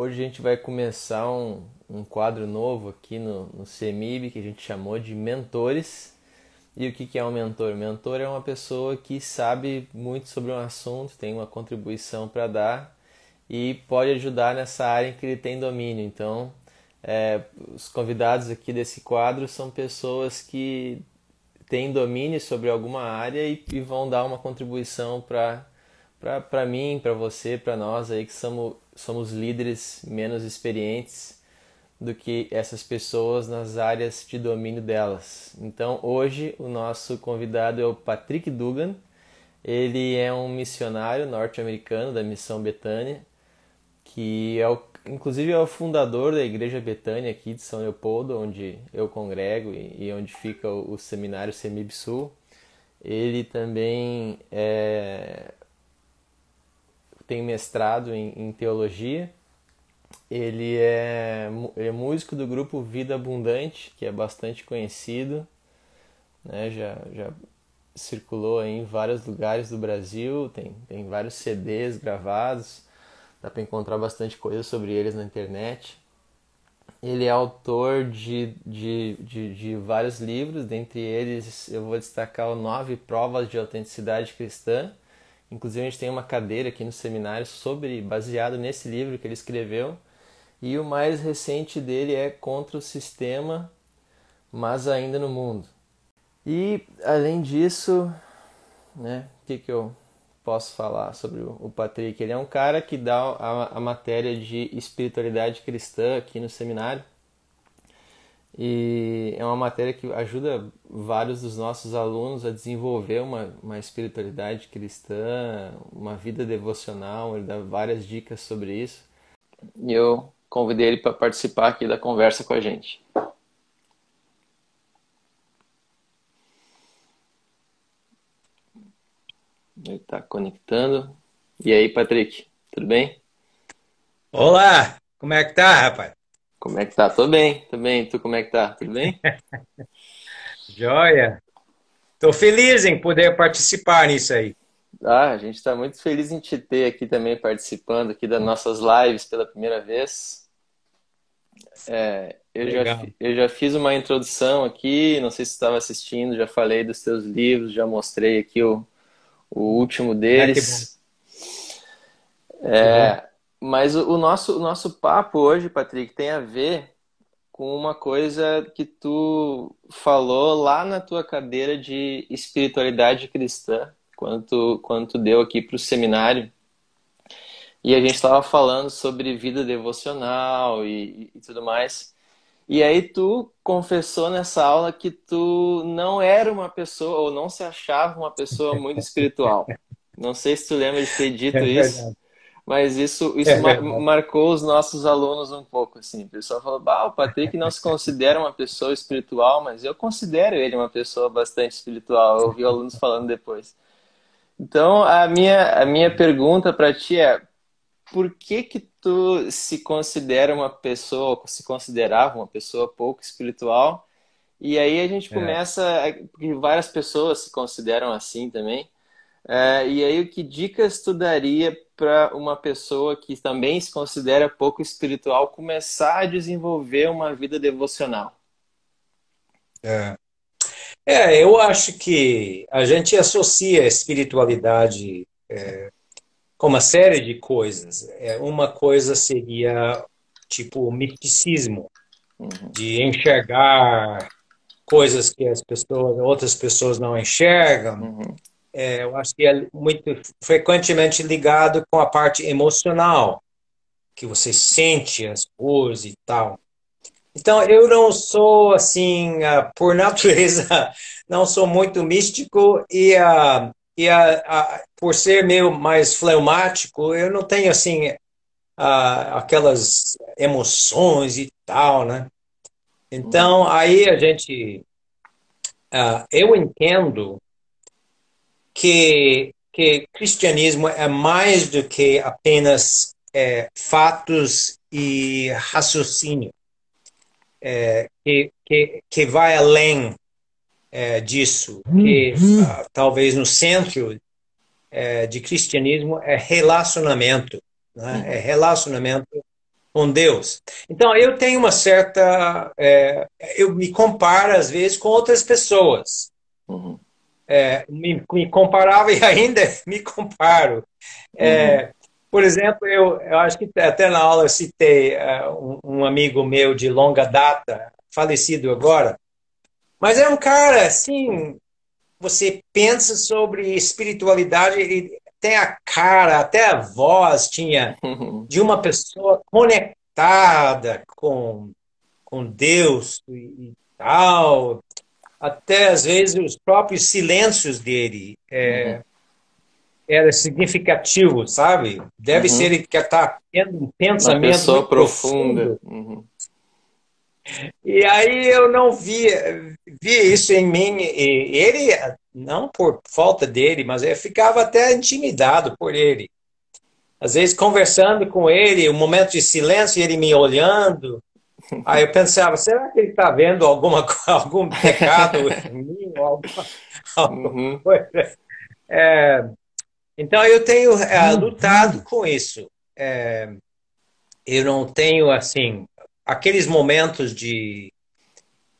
hoje a gente vai começar um, um quadro novo aqui no, no CEMIB que a gente chamou de Mentores. E o que, que é um mentor? Mentor é uma pessoa que sabe muito sobre um assunto, tem uma contribuição para dar e pode ajudar nessa área em que ele tem domínio. Então, é, os convidados aqui desse quadro são pessoas que têm domínio sobre alguma área e, e vão dar uma contribuição para para mim, para você, para nós aí que somos, somos líderes menos experientes do que essas pessoas nas áreas de domínio delas. Então, hoje o nosso convidado é o Patrick Dugan. Ele é um missionário norte-americano da Missão Betânia, que é o, inclusive é o fundador da Igreja Betânia aqui de São Leopoldo, onde eu congrego e, e onde fica o, o seminário Semibsul. Ele também é, tem mestrado em, em teologia. Ele é, ele é músico do grupo Vida Abundante, que é bastante conhecido, né? já, já circulou em vários lugares do Brasil, tem, tem vários CDs gravados, dá para encontrar bastante coisa sobre eles na internet. Ele é autor de, de, de, de, vários livros, dentre eles eu vou destacar o Nove Provas de Autenticidade Cristã, Inclusive a gente tem uma cadeira aqui no seminário sobre baseado nesse livro que ele escreveu. E o mais recente dele é Contra o Sistema, mas ainda no mundo. E além disso, né, o que, que eu posso falar sobre o Patrick? Ele é um cara que dá a, a matéria de espiritualidade cristã aqui no seminário. E é uma matéria que ajuda vários dos nossos alunos a desenvolver uma, uma espiritualidade cristã, uma vida devocional. Ele dá várias dicas sobre isso. E eu convidei ele para participar aqui da conversa com a gente. Ele está conectando. E aí, Patrick, tudo bem? Olá, como é que tá, rapaz? Como é que tá? Tô bem, tô bem. Tu como é que tá? Tudo bem? Joia. Tô feliz em poder participar nisso aí. Ah, a gente está muito feliz em te ter aqui também participando aqui das nossas lives pela primeira vez. É, eu, já, eu já fiz uma introdução aqui, não sei se estava assistindo, já falei dos teus livros, já mostrei aqui o, o último deles. Ah, é, mas o, nosso, o nosso papo hoje, Patrick, tem a ver com uma coisa que tu falou lá na tua cadeira de espiritualidade cristã, quando tu, quando tu deu aqui para o seminário. E a gente estava falando sobre vida devocional e, e tudo mais. E aí tu confessou nessa aula que tu não era uma pessoa, ou não se achava uma pessoa muito espiritual. Não sei se tu lembra de ter dito é isso mas isso, isso é, mar marcou os nossos alunos um pouco, assim. O pessoal falou, bah, o Patrick não se considera uma pessoa espiritual, mas eu considero ele uma pessoa bastante espiritual. Eu ouvi alunos falando depois. Então, a minha, a minha pergunta para ti é, por que que tu se considera uma pessoa, se considerava uma pessoa pouco espiritual? E aí a gente é. começa, é. porque várias pessoas se consideram assim também, é, e aí, que dicas tu daria para uma pessoa que também se considera pouco espiritual começar a desenvolver uma vida devocional? É. é eu acho que a gente associa a espiritualidade é, com uma série de coisas. É, uma coisa seria tipo o misticismo, uhum. de enxergar coisas que as pessoas, outras pessoas não enxergam. Uhum é, eu acho que é muito frequentemente ligado com a parte emocional, que você sente as coisas e tal. Então, eu não sou, assim, uh, por natureza, não sou muito místico e, uh, e uh, por ser meio mais fleumático, eu não tenho, assim, aquelas emoções e tal, né? Então, aí a gente... eu entendo que, que cristianismo é mais do que apenas é, fatos e raciocínio, é, que, que, que vai além é, disso, que uh, talvez no centro é, de cristianismo é relacionamento, né? é relacionamento com Deus. Então, eu tenho uma certa. É, eu me comparo, às vezes, com outras pessoas. Uhum. É, me, me, comparava e ainda me comparo. É, uhum. Por exemplo, eu, eu acho que até na aula eu citei uh, um, um, amigo meu de longa data, falecido agora, mas é um cara assim. Você pensa sobre espiritualidade, ele tem a cara, até a voz tinha de uma pessoa conectada com, com Deus e, e tal. Até às vezes os próprios silêncios dele é, uhum. era significativo, sabe? Deve uhum. ser que está tendo um pensamento uma pessoa profunda. Uhum. E aí eu não via, via isso em mim. E ele não por falta dele, mas eu ficava até intimidado por ele. Às vezes, conversando com ele, um momento de silêncio, ele me olhando. Aí eu pensava, será que ele está vendo alguma, algum pecado em mim? Alguma, alguma uhum. coisa? É, então, eu tenho é, lutado com isso. É, eu não tenho, assim, aqueles momentos de,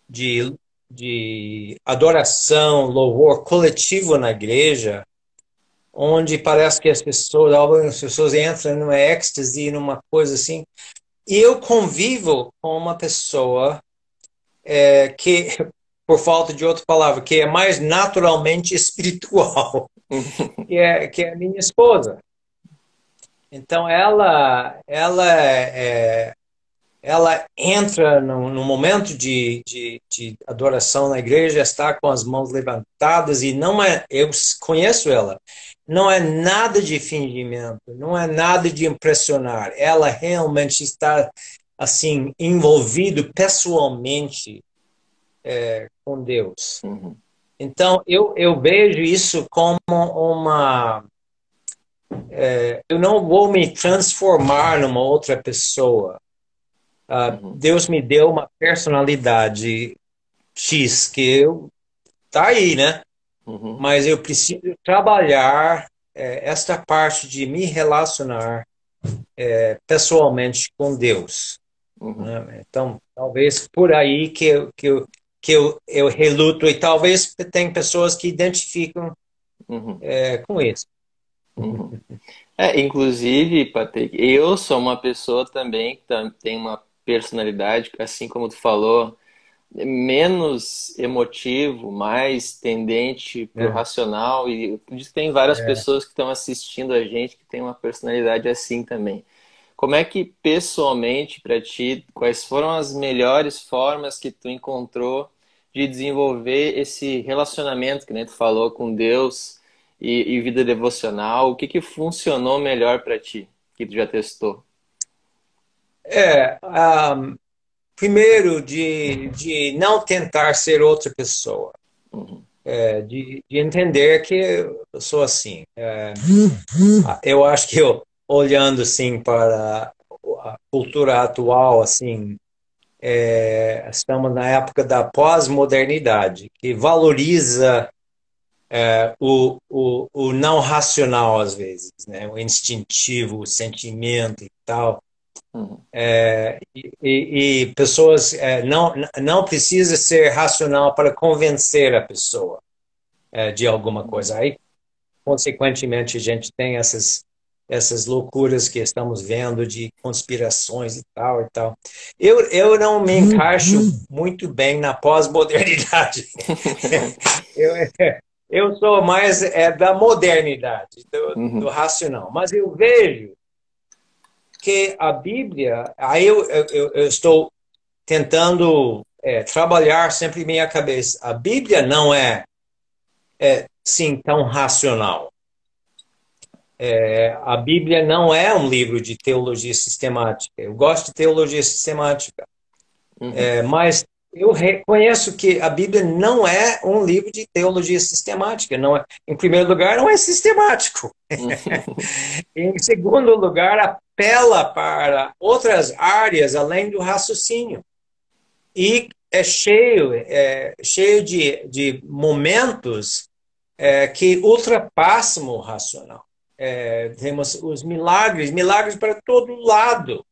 de de adoração, louvor coletivo na igreja, onde parece que as pessoas, algumas pessoas entram numa êxtase, numa coisa assim. Eu convivo com uma pessoa é, que, por falta de outra palavra, que é mais naturalmente espiritual, que, é, que é a minha esposa. Então ela, ela é, ela entra no, no momento de, de, de, adoração na igreja, está com as mãos levantadas e não é, eu conheço ela, não é nada de fingimento, não é nada de impressionar. Ela realmente está assim envolvido pessoalmente é, com Deus. Uhum. Então eu, eu vejo isso como uma é, eu não vou me transformar numa outra pessoa Uh, Deus me deu uma personalidade X que eu tá aí, né? Uhum. Mas eu preciso trabalhar é, esta parte de me relacionar é, pessoalmente com Deus. Uhum. Né? Então, talvez por aí que eu, que eu, que eu, eu reluto e talvez tem pessoas que identificam uhum. é, com isso. Uhum. É, inclusive, Patrick, eu sou uma pessoa também que tem uma personalidade, assim como tu falou, menos emotivo, mais tendente para o é. racional. E diz que tem várias é. pessoas que estão assistindo a gente que tem uma personalidade assim também. Como é que pessoalmente para ti, quais foram as melhores formas que tu encontrou de desenvolver esse relacionamento que nem tu falou com Deus e, e vida devocional? O que que funcionou melhor para ti que tu já testou? É, um, primeiro, de, de não tentar ser outra pessoa. Uhum. É, de, de, entender que eu sou assim. É, eu acho que eu, olhando assim para a cultura atual, assim, é, estamos na época da pós-modernidade, que valoriza é, o, o, o não racional às vezes, né? o instintivo, o sentimento e tal. Uhum. É, e, e, pessoas é, não não precisa ser racional para convencer a pessoa é, de alguma coisa. Aí, consequentemente, a gente tem essas essas loucuras que estamos vendo de conspirações e tal e tal. Eu, eu não me encaixo muito bem na pós-modernidade. eu, eu sou mais é, da modernidade, do, uhum. do racional. Mas eu vejo que a Bíblia, aí eu, eu, eu estou tentando é, trabalhar sempre em minha cabeça. A Bíblia não é, é sim tão racional. É, a Bíblia não é um livro de teologia sistemática. Eu gosto de teologia sistemática, uhum. é, mas eu reconheço que a Bíblia não é um livro de teologia sistemática. Não é, em primeiro lugar, não é sistemático. em segundo lugar, apela para outras áreas além do raciocínio. E é cheio, é, cheio de, de momentos é, que ultrapassam o racional. É, temos os milagres, milagres para todo lado.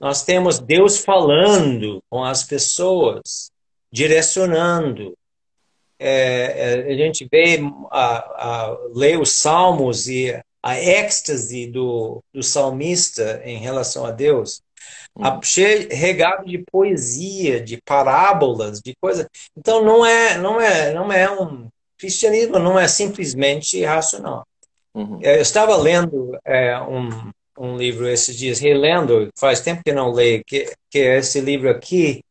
Nós temos Deus falando com as pessoas, direcionando. É, é, a gente vê, a, a, lê os salmos e a êxtase do, do salmista em relação a Deus, uhum. regado de poesia, de parábolas, de coisas. Então não é, não é, não é um cristianismo, não é simplesmente racional. Uhum. Eu estava lendo é, um, um livro esses dias, relendo, faz tempo que não leio, que, que é esse livro aqui,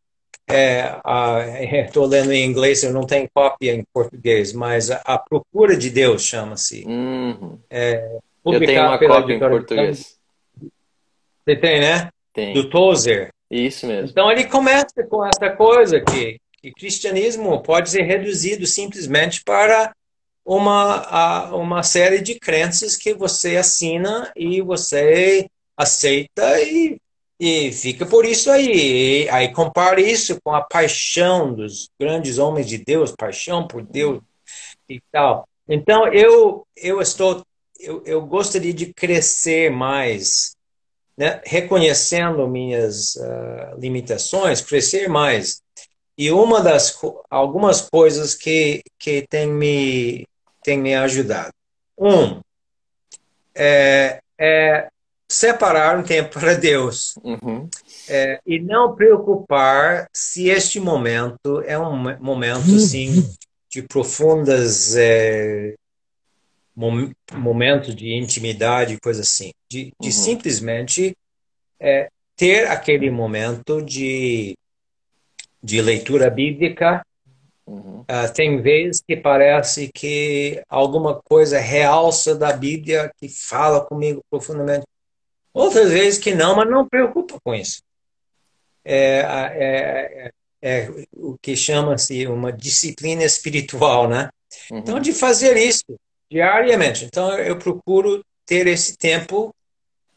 estou é, lendo em inglês, eu não tenho cópia em português, mas A, a Procura de Deus chama-se. Uhum. É, eu tenho uma cópia em português. Você tem, né? Tem. Do Tozer. Isso mesmo. Então ele começa com essa coisa que, que cristianismo pode ser reduzido simplesmente para uma, uma série de crenças que você assina e você aceita e, e fica por isso aí. E, aí compara isso com a paixão dos grandes homens de Deus, paixão por Deus e tal. Então eu eu estou eu, eu gostaria de crescer mais, né? reconhecendo minhas uh, limitações, crescer mais. E uma das algumas coisas que que tem me tem me ajudado. Um, é, é separar um tempo para Deus. Uhum. É, e não preocupar se este momento é um momento, uhum. sim, de profundas é, mom, momentos de intimidade, coisa assim. De, de uhum. simplesmente é, ter aquele momento de, de leitura bíblica Uhum. Uh, tem vezes que parece que alguma coisa realça da Bíblia que fala comigo profundamente. Outras vezes que não, mas não preocupa com isso. É, é, é, é o que chama-se uma disciplina espiritual, né? Uhum. Então, de fazer isso diariamente. Então, eu procuro ter esse tempo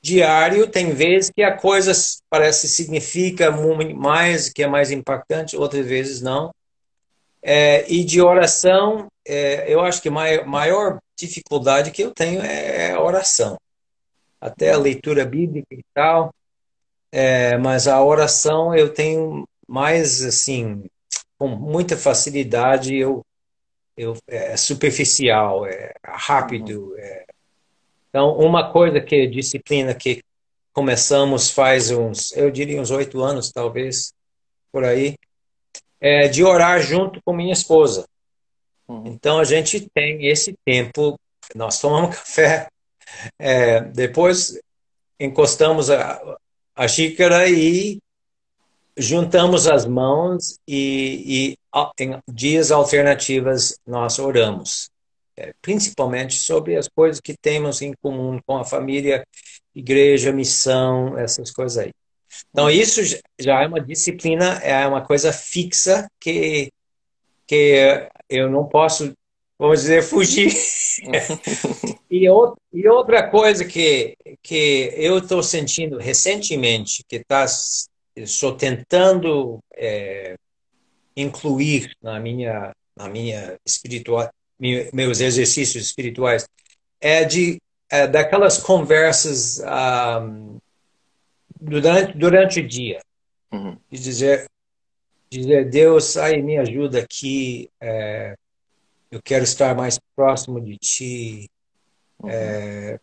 diário. Tem vezes que a coisa parece significa mais, que é mais impactante, outras vezes não. É, e de oração, é, eu acho que a maior, maior dificuldade que eu tenho é, é a oração. Até a leitura bíblica e tal, é, mas a oração eu tenho mais, assim, com muita facilidade, eu, eu, é superficial, é rápido. Uhum. É. Então, uma coisa que disciplina que começamos faz uns, eu diria uns oito anos, talvez, por aí, é, de orar junto com minha esposa. Uhum. Então a gente tem esse tempo, nós tomamos café, é, depois encostamos a, a xícara e juntamos as mãos e, e em dias alternativas nós oramos, é, principalmente sobre as coisas que temos em comum com a família, igreja, missão, essas coisas aí. Então, isso já é uma disciplina, é uma coisa fixa que, que eu não posso, vamos dizer, fugir. e, e outra coisa que, que eu estou sentindo recentemente, que tá, estou tentando é, incluir na minha, na minha espiritual, meus exercícios espirituais, é de é daquelas conversas um, ah, durante, durante o dia. Uhum. E dizer, dizer, Deus, ai, me ajuda aqui, é, eu quero estar mais próximo de Ti. Uhum. É,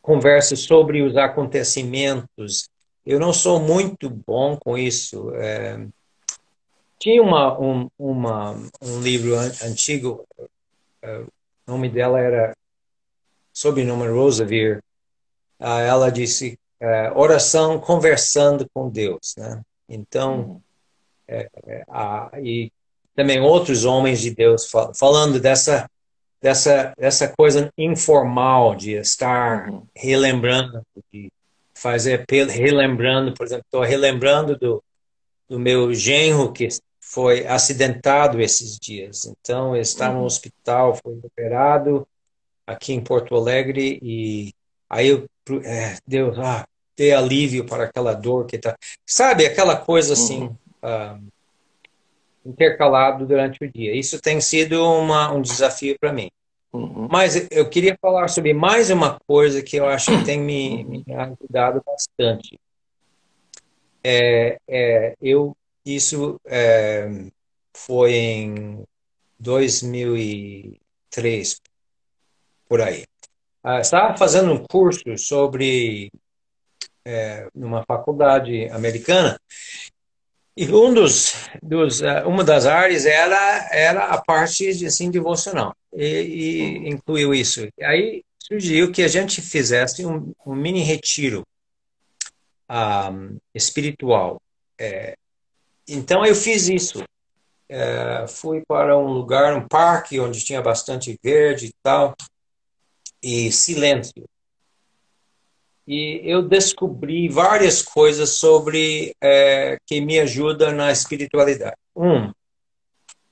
conversa sobre os acontecimentos. Eu não sou muito bom com isso. É, tinha uma, um, uma, um livro antigo, é, o nome dela era, sob o nome Roosevelt. Ah, ela disse é, oração conversando com Deus, né? Então, uhum. é, é, a, e também outros homens de Deus fal falando dessa dessa dessa coisa informal de estar uhum. relembrando, de fazer relembrando, por exemplo, estou relembrando do, do meu genro que foi acidentado esses dias. Então, ele está uhum. no hospital, foi operado aqui em Porto Alegre e aí eu, é, Deus, ah, ter alívio para aquela dor que está. Sabe, aquela coisa assim, uhum. uh, intercalado durante o dia. Isso tem sido uma, um desafio para mim. Uhum. Mas eu queria falar sobre mais uma coisa que eu acho que tem me, me ajudado bastante. É, é, eu isso é, foi em 2003 por aí. Ah, estava fazendo um curso sobre é, numa faculdade americana e um dos, dos uh, uma das áreas era era a parte de, assim devocional e, e incluiu isso. E aí surgiu que a gente fizesse um, um mini retiro um, espiritual. É, então eu fiz isso. É, fui para um lugar, um parque onde tinha bastante verde e tal e silêncio. E eu descobri várias coisas sobre é, que me ajuda na espiritualidade. Um,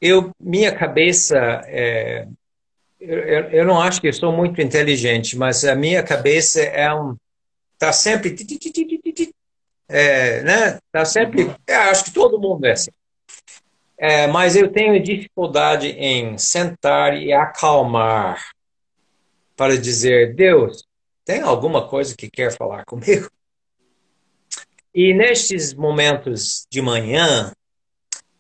eu minha cabeça é, eu, eu não acho que eu sou muito inteligente, mas a minha cabeça é um tá sempre é, né? Tá sempre. É, acho que todo mundo é assim. É, mas eu tenho dificuldade em sentar e acalmar para dizer, Deus, tem alguma coisa que quer falar comigo? E nestes momentos de manhã,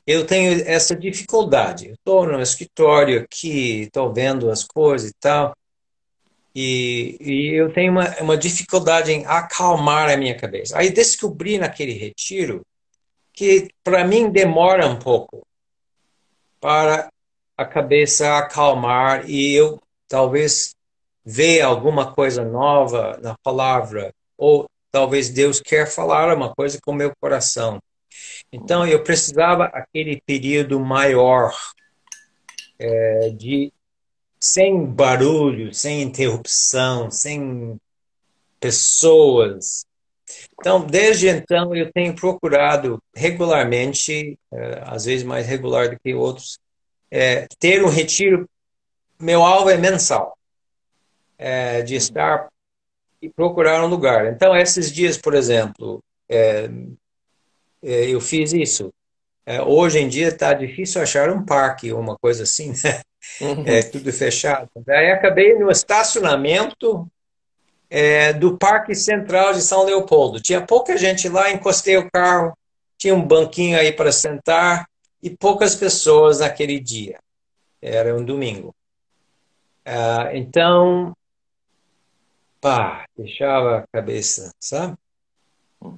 eu tenho essa dificuldade. Estou no escritório aqui, estou vendo as coisas e tal, e, e eu tenho uma, uma dificuldade em acalmar a minha cabeça. Aí descobri naquele retiro que para mim demora um pouco para a cabeça acalmar e eu talvez vê alguma coisa nova na palavra, ou talvez Deus quer falar uma coisa com o meu coração. Então eu precisava aquele período maior é, de sem barulho, sem interrupção, sem pessoas. Então, desde então, eu tenho procurado regularmente, é, às vezes mais regular do que outros, é, ter um retiro. Meu alvo é mensal é, de estar e procurar um lugar. Então, esses dias, por exemplo, é, é, eu fiz isso. É, hoje em dia está difícil achar um parque, uma coisa assim, né? Uhum. É tudo fechado. Daí acabei no estacionamento é, do Parque Central de São Leopoldo. Tinha pouca gente lá, encostei o carro, tinha um banquinho aí para sentar e poucas pessoas naquele dia. Era um domingo. Ah, então, pá, fechava a cabeça, sabe?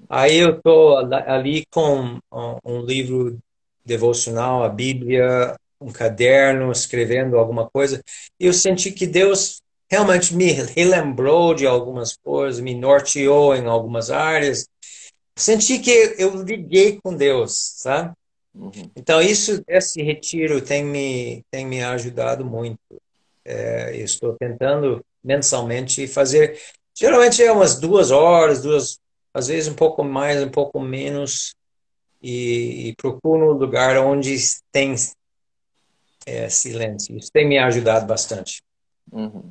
Aí eu tô ali com um livro devocional, a Bíblia, um caderno, escrevendo alguma coisa, e eu senti que Deus realmente me relembrou de algumas coisas, me norteou em algumas áreas. Senti que eu liguei com Deus, sabe? Uhum. Então isso, esse retiro tem me tem me ajudado muito. É, estou tentando mensalmente fazer. Geralmente é umas duas horas, duas, às vezes um pouco mais, um pouco menos, e, e procuro um lugar onde tem é, silêncio. Isso tem me ajudado bastante. Uhum.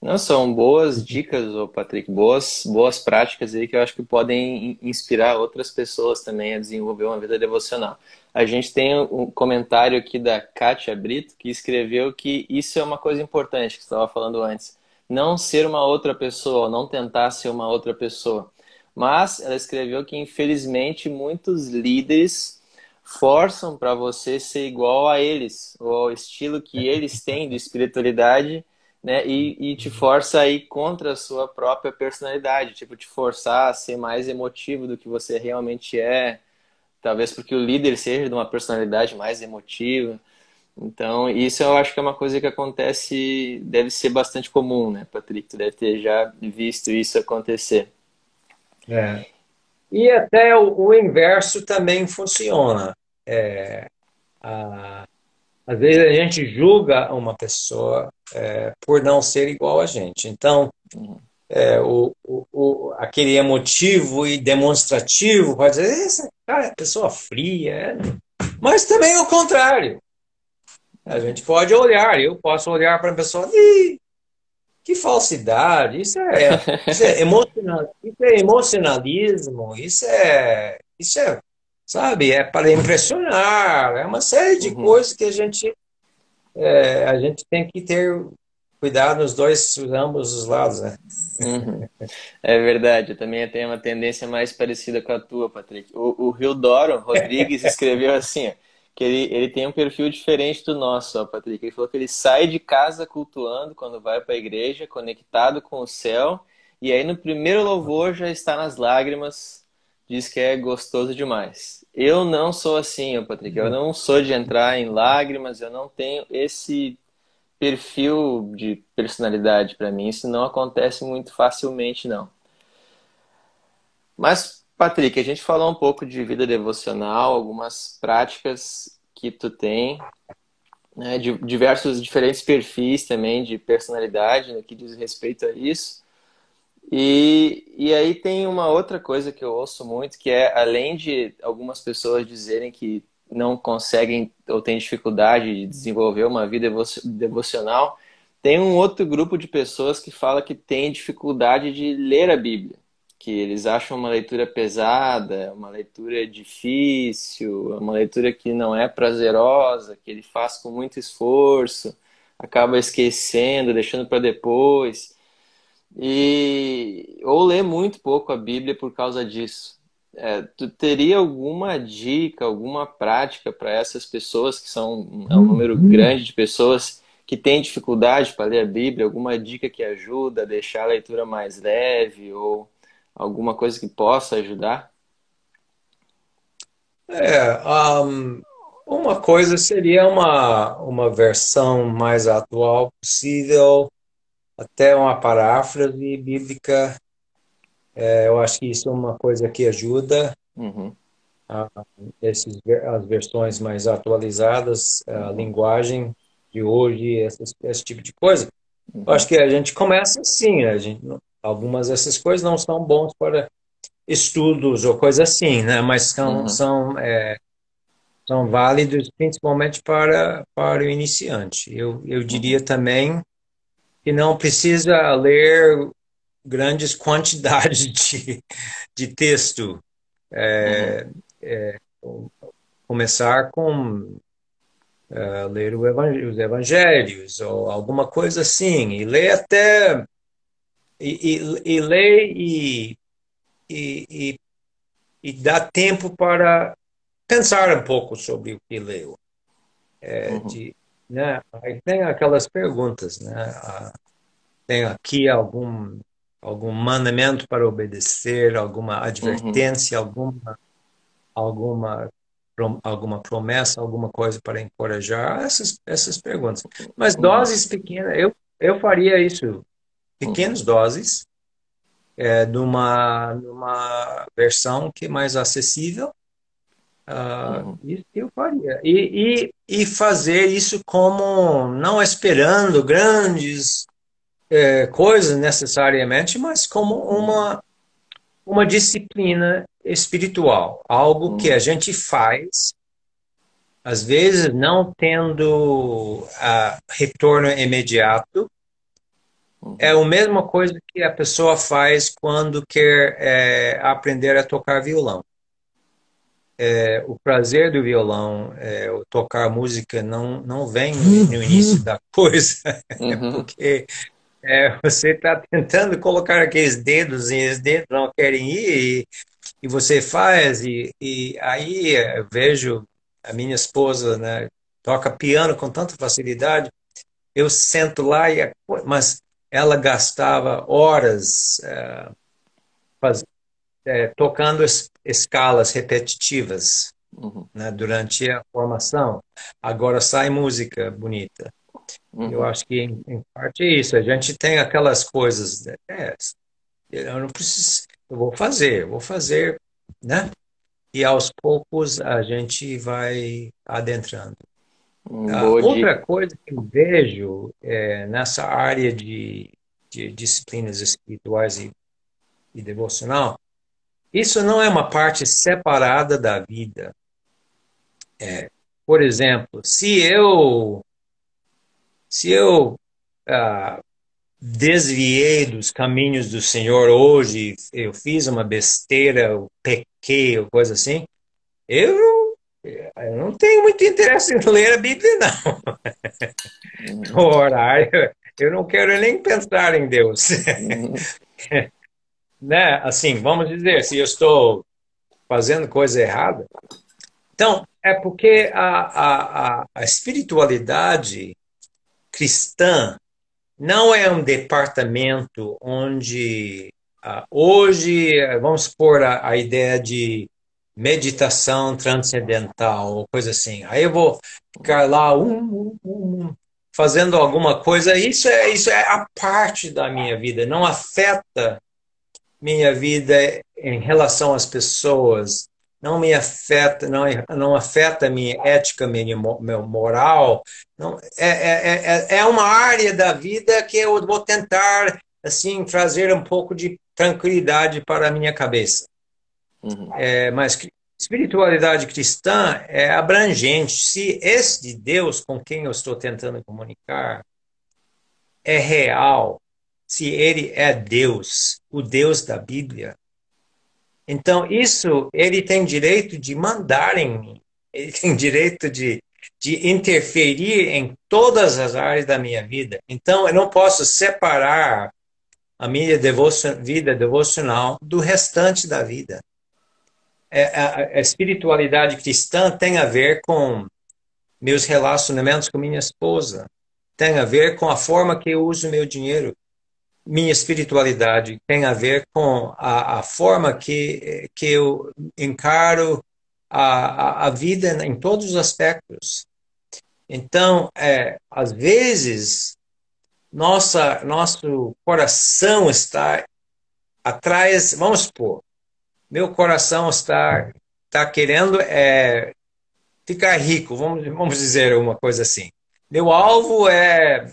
Não, são boas dicas, Patrick, boas, boas práticas aí que eu acho que podem inspirar outras pessoas também a desenvolver uma vida devocional. A gente tem um comentário aqui da Kátia Brito que escreveu que isso é uma coisa importante que você estava falando antes não ser uma outra pessoa, não tentar ser uma outra pessoa. Mas ela escreveu que, infelizmente, muitos líderes forçam para você ser igual a eles, ou ao estilo que eles têm de espiritualidade, né? E, e te força a ir contra a sua própria personalidade, tipo, te forçar a ser mais emotivo do que você realmente é, talvez porque o líder seja de uma personalidade mais emotiva. Então, isso eu acho que é uma coisa que acontece, deve ser bastante comum, né, Patrick? Tu deve ter já visto isso acontecer. É. E até o, o inverso também funciona. É, a, às vezes a gente julga uma pessoa é, por não ser igual a gente. Então, uhum. é, o, o, o, aquele emotivo e demonstrativo pode dizer, essa cara é pessoa fria. É. Mas também o contrário. A gente pode olhar, eu posso olhar para a pessoa, que falsidade, isso é, isso é, emocional, isso é emocionalismo, isso é, isso é, sabe, é para impressionar, é uma série de uhum. coisas que a gente, é, a gente tem que ter cuidar nos dois, ambos os lados, né? Uhum. É verdade, eu também tenho uma tendência mais parecida com a tua, Patrick. O, o Rio Doro Rodrigues escreveu assim, ó, que ele, ele tem um perfil diferente do nosso, ó, Patrick. Ele falou que ele sai de casa cultuando quando vai para a igreja, conectado com o céu, e aí no primeiro louvor já está nas lágrimas, diz que é gostoso demais. Eu não sou assim, ó, Patrick. Eu não sou de entrar em lágrimas, eu não tenho esse perfil de personalidade para mim. Isso não acontece muito facilmente, não. Mas, Patrick, a gente falou um pouco de vida devocional, algumas práticas que tu tem, né, de diversos diferentes perfis também de personalidade no que diz respeito a isso. E, e aí tem uma outra coisa que eu ouço muito, que é, além de algumas pessoas dizerem que não conseguem ou têm dificuldade de desenvolver uma vida devocional, tem um outro grupo de pessoas que fala que tem dificuldade de ler a Bíblia, que eles acham uma leitura pesada, uma leitura difícil, uma leitura que não é prazerosa, que ele faz com muito esforço, acaba esquecendo, deixando para depois. E ou lê muito pouco a Bíblia por causa disso. É, tu teria alguma dica, alguma prática para essas pessoas que são é um número uhum. grande de pessoas que têm dificuldade para ler a Bíblia? Alguma dica que ajuda a deixar a leitura mais leve ou alguma coisa que possa ajudar? É, um, uma coisa seria uma, uma versão mais atual possível, até uma paráfrase bíblica é, eu acho que isso é uma coisa que ajuda uhum. a, esses, as versões mais atualizadas, a uhum. linguagem de hoje, esse, esse tipo de coisa. Uhum. Eu acho que a gente começa assim, né? a gente, algumas dessas coisas não são bons para estudos ou coisa assim, né? mas são, uhum. são, é, são válidos principalmente para, para o iniciante. Eu, eu diria uhum. também que não precisa ler grandes quantidades de, de texto. É, uhum. é, começar com uh, ler os evangelhos ou alguma coisa assim, e ler até. E, e, e ler e, e, e, dar tempo para pensar um pouco sobre o que leu. É, uhum. de, né? Aí tem aquelas perguntas, né? Ah, tem aqui algum algum mandamento para obedecer, alguma advertência, uhum. alguma alguma alguma promessa, alguma coisa para encorajar essas essas perguntas. Mas uhum. doses pequenas, eu eu faria isso, pequenas uhum. doses, é, numa numa versão que é mais acessível. Uh, isso eu faria. E, e, e fazer isso como não esperando grandes é, coisas necessariamente, mas como uma, uma disciplina espiritual, algo que a gente faz, às vezes não tendo a retorno imediato, é a mesma coisa que a pessoa faz quando quer é, aprender a tocar violão. É, o prazer do violão, é, tocar música, não, não vem no início da coisa, uhum. porque é, você está tentando colocar aqueles dedos e os dedos não querem ir, e, e você faz, e, e aí eu vejo a minha esposa né, toca piano com tanta facilidade, eu sento lá, e, mas ela gastava horas é, faz, é, tocando es, escalas repetitivas uhum. né, durante a formação. Agora sai música bonita. Uhum. Eu acho que, em, em, parte, é isso. A gente tem aquelas coisas. Né? É, eu não preciso. Eu vou fazer, vou fazer, né? E aos poucos a gente vai adentrando. Ah, outra coisa que eu vejo é, nessa área de, de disciplinas espirituais e, e devocional, isso não é uma parte separada da vida. É, por exemplo, se eu se eu ah, desviei dos caminhos do Senhor hoje, eu fiz uma besteira, eu pequei, ou coisa assim, eu, eu não tenho muito interesse em ler a Bíblia, não. o horário, Eu não quero nem pensar em Deus. Uhum. né? Assim, vamos dizer, se eu estou fazendo coisa errada. Então, é porque a, a, a espiritualidade cristã não é um departamento onde uh, hoje, vamos supor, a, a, ideia de meditação transcendental ou coisa assim. Aí eu vou ficar lá um, um, um, fazendo alguma coisa. Isso é, isso é a parte da minha vida, não afeta minha vida em relação às pessoas, não me afeta, não, não afeta minha ética, minha moral. Não, é, é, é, é uma área da vida que eu vou tentar assim trazer um pouco de tranquilidade para a minha cabeça. Uhum. É, mas espiritualidade cristã é abrangente. Se esse de Deus com quem eu estou tentando comunicar é real, se ele é Deus, o Deus da Bíblia, então isso ele tem direito de mandar em mim. Ele tem direito de, de interferir em todas as áreas da minha vida. Então eu não posso separar a minha devoção, vida devocional do restante da vida. É, a, a espiritualidade cristã tem a ver com meus relacionamentos com minha esposa, tem a ver com a forma que eu uso meu dinheiro, minha espiritualidade tem a ver com a, a forma que, que eu encaro a, a, a, vida em todos os aspectos. Então, é, às vezes, nossa, nosso coração está atrás, vamos supor, meu coração está, está querendo é, ficar rico, vamos, vamos dizer uma coisa assim. Meu alvo é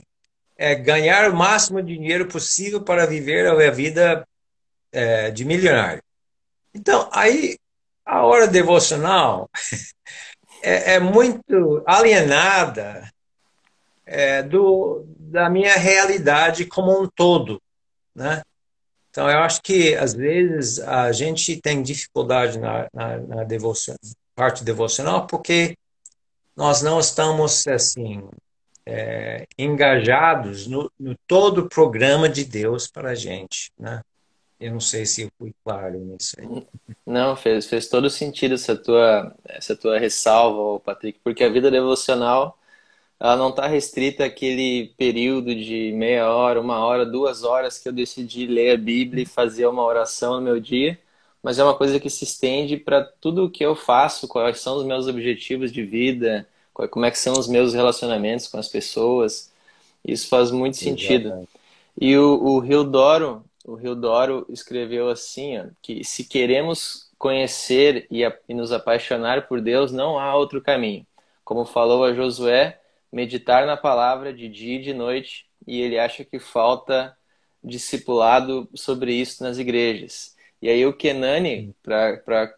é ganhar o máximo de dinheiro possível para viver a vida é, de milionário. Então, aí, a hora devocional é, é muito alienada é, do, da minha realidade como um todo, né? Então, eu acho que, às vezes, a gente tem dificuldade na, na, na parte devocional porque nós não estamos, assim, é, engajados no, no, todo o programa de Deus para a gente, né? Eu não sei se eu fui claro nisso aí. Não, fez, fez todo sentido essa tua, essa tua ressalva, Patrick, porque a vida devocional ela não está restrita àquele período de meia hora, uma hora, duas horas que eu decidi ler a Bíblia e fazer uma oração no meu dia, mas é uma coisa que se estende para tudo o que eu faço, quais são os meus objetivos de vida, como é que são os meus relacionamentos com as pessoas. Isso faz muito sentido. Exatamente. E o, o Rio Doro, o Rio Doro escreveu assim, ó, que se queremos conhecer e, a, e nos apaixonar por Deus, não há outro caminho. Como falou a Josué, meditar na palavra de dia e de noite, e ele acha que falta discipulado sobre isso nas igrejas. E aí o Kenani, para